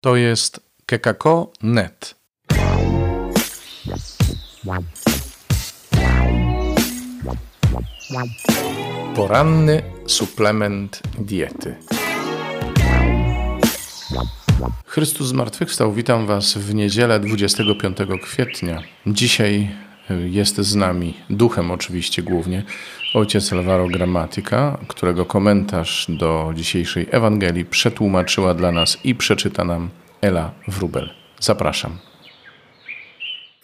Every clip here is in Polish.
To jest kekako.net. Poranny suplement diety. Chrystus zmartwychwstał. Witam Was w niedzielę 25 kwietnia. Dzisiaj jest z nami, duchem oczywiście głównie, ojciec Alvaro Gramatika, którego komentarz do dzisiejszej Ewangelii przetłumaczyła dla nas i przeczyta nam Ela Wrubel. Zapraszam.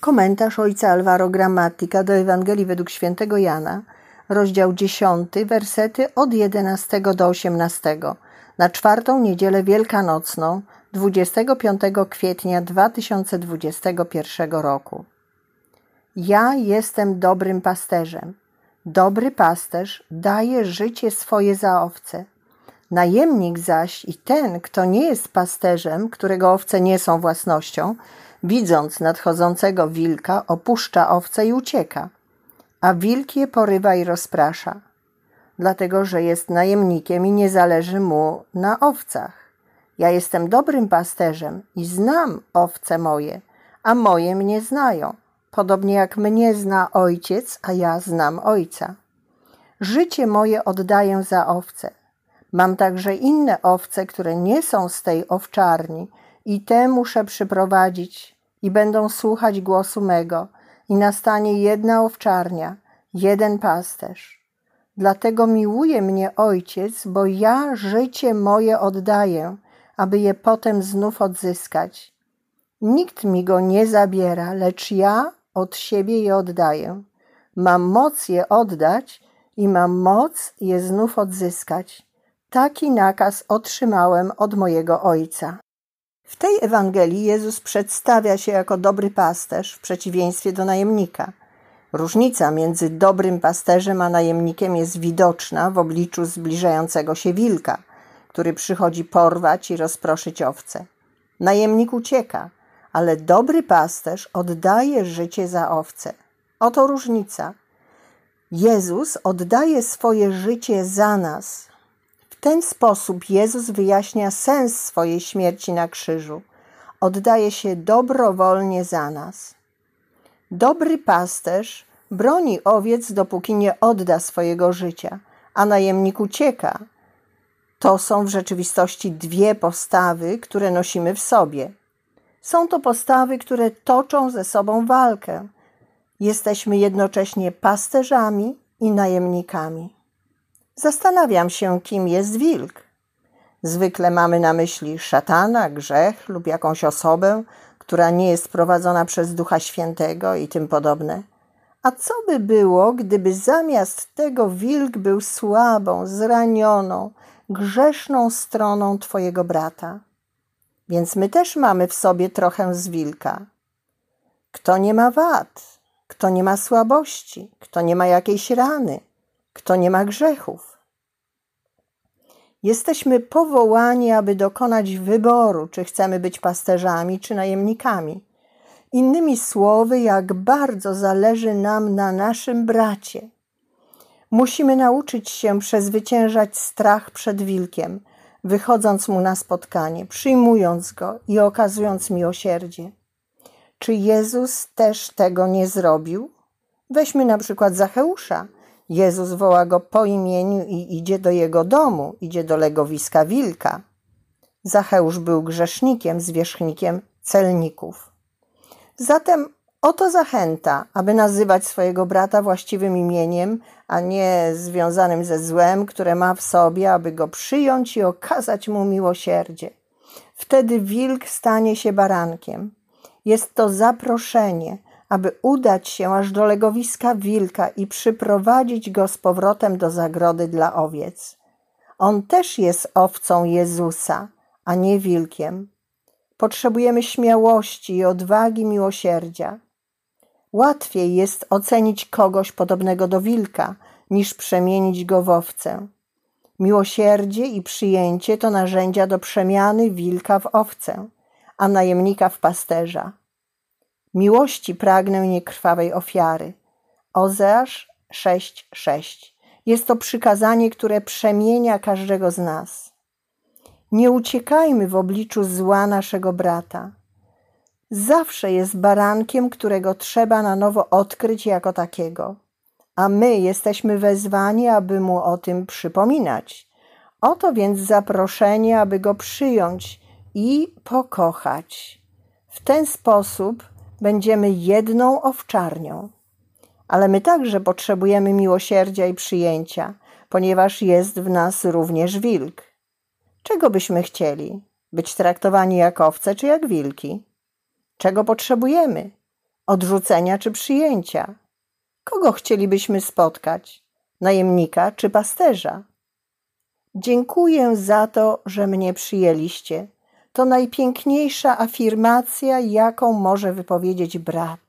Komentarz ojca Alvaro Gramatika do Ewangelii według świętego Jana, rozdział 10, wersety od 11 do 18, na czwartą niedzielę wielkanocną, 25 kwietnia 2021 roku. Ja jestem dobrym pasterzem. Dobry pasterz daje życie swoje za owce. Najemnik zaś i ten, kto nie jest pasterzem, którego owce nie są własnością, widząc nadchodzącego wilka, opuszcza owce i ucieka, a wilk je porywa i rozprasza, dlatego że jest najemnikiem i nie zależy mu na owcach. Ja jestem dobrym pasterzem i znam owce moje, a moje mnie znają podobnie jak mnie zna ojciec, a ja znam ojca. Życie moje oddaję za owce. Mam także inne owce, które nie są z tej owczarni, i te muszę przyprowadzić, i będą słuchać głosu mego, i nastanie jedna owczarnia, jeden pasterz. Dlatego miłuje mnie ojciec, bo ja życie moje oddaję, aby je potem znów odzyskać. Nikt mi go nie zabiera, lecz ja od siebie je oddaję. Mam moc je oddać i mam moc je znów odzyskać. Taki nakaz otrzymałem od mojego Ojca. W tej Ewangelii Jezus przedstawia się jako dobry pasterz w przeciwieństwie do najemnika. Różnica między dobrym pasterzem a najemnikiem jest widoczna w obliczu zbliżającego się wilka, który przychodzi porwać i rozproszyć owce. Najemnik ucieka, ale dobry pasterz oddaje życie za owce. Oto różnica. Jezus oddaje swoje życie za nas. W ten sposób Jezus wyjaśnia sens swojej śmierci na krzyżu. Oddaje się dobrowolnie za nas. Dobry pasterz broni owiec, dopóki nie odda swojego życia, a najemnik ucieka. To są w rzeczywistości dwie postawy, które nosimy w sobie. Są to postawy, które toczą ze sobą walkę. Jesteśmy jednocześnie pasterzami i najemnikami. Zastanawiam się, kim jest wilk. Zwykle mamy na myśli szatana, grzech lub jakąś osobę, która nie jest prowadzona przez Ducha Świętego i tym podobne. A co by było, gdyby zamiast tego wilk był słabą, zranioną, grzeszną stroną Twojego brata? Więc my też mamy w sobie trochę z wilka. Kto nie ma wad, kto nie ma słabości, kto nie ma jakiejś rany, kto nie ma grzechów. Jesteśmy powołani, aby dokonać wyboru, czy chcemy być pasterzami, czy najemnikami. Innymi słowy, jak bardzo zależy nam na naszym bracie. Musimy nauczyć się przezwyciężać strach przed wilkiem – wychodząc mu na spotkanie, przyjmując go i okazując miłosierdzie. Czy Jezus też tego nie zrobił? Weźmy na przykład Zacheusza. Jezus woła go po imieniu i idzie do jego domu, idzie do legowiska wilka. Zacheusz był grzesznikiem, zwierzchnikiem celników. Zatem Oto zachęta, aby nazywać swojego brata właściwym imieniem, a nie związanym ze złem, które ma w sobie, aby go przyjąć i okazać mu miłosierdzie. Wtedy wilk stanie się barankiem. Jest to zaproszenie, aby udać się aż do legowiska wilka i przyprowadzić go z powrotem do zagrody dla owiec. On też jest owcą Jezusa, a nie wilkiem. Potrzebujemy śmiałości i odwagi miłosierdzia. Łatwiej jest ocenić kogoś podobnego do wilka, niż przemienić go w owcę. Miłosierdzie i przyjęcie to narzędzia do przemiany wilka w owcę, a najemnika w pasterza. Miłości pragnę niekrwawej ofiary. Ozeasz 6:6. Jest to przykazanie, które przemienia każdego z nas. Nie uciekajmy w obliczu zła naszego brata. Zawsze jest barankiem, którego trzeba na nowo odkryć jako takiego, a my jesteśmy wezwani, aby mu o tym przypominać. Oto więc zaproszenie, aby go przyjąć i pokochać. W ten sposób będziemy jedną owczarnią. Ale my także potrzebujemy miłosierdzia i przyjęcia, ponieważ jest w nas również wilk. Czego byśmy chcieli? Być traktowani jak owce czy jak wilki? Czego potrzebujemy? Odrzucenia czy przyjęcia? Kogo chcielibyśmy spotkać? Najemnika czy pasterza? Dziękuję za to, że mnie przyjęliście. To najpiękniejsza afirmacja, jaką może wypowiedzieć brat.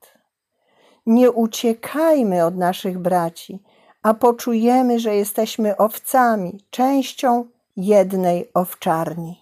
Nie uciekajmy od naszych braci, a poczujemy, że jesteśmy owcami, częścią jednej owczarni.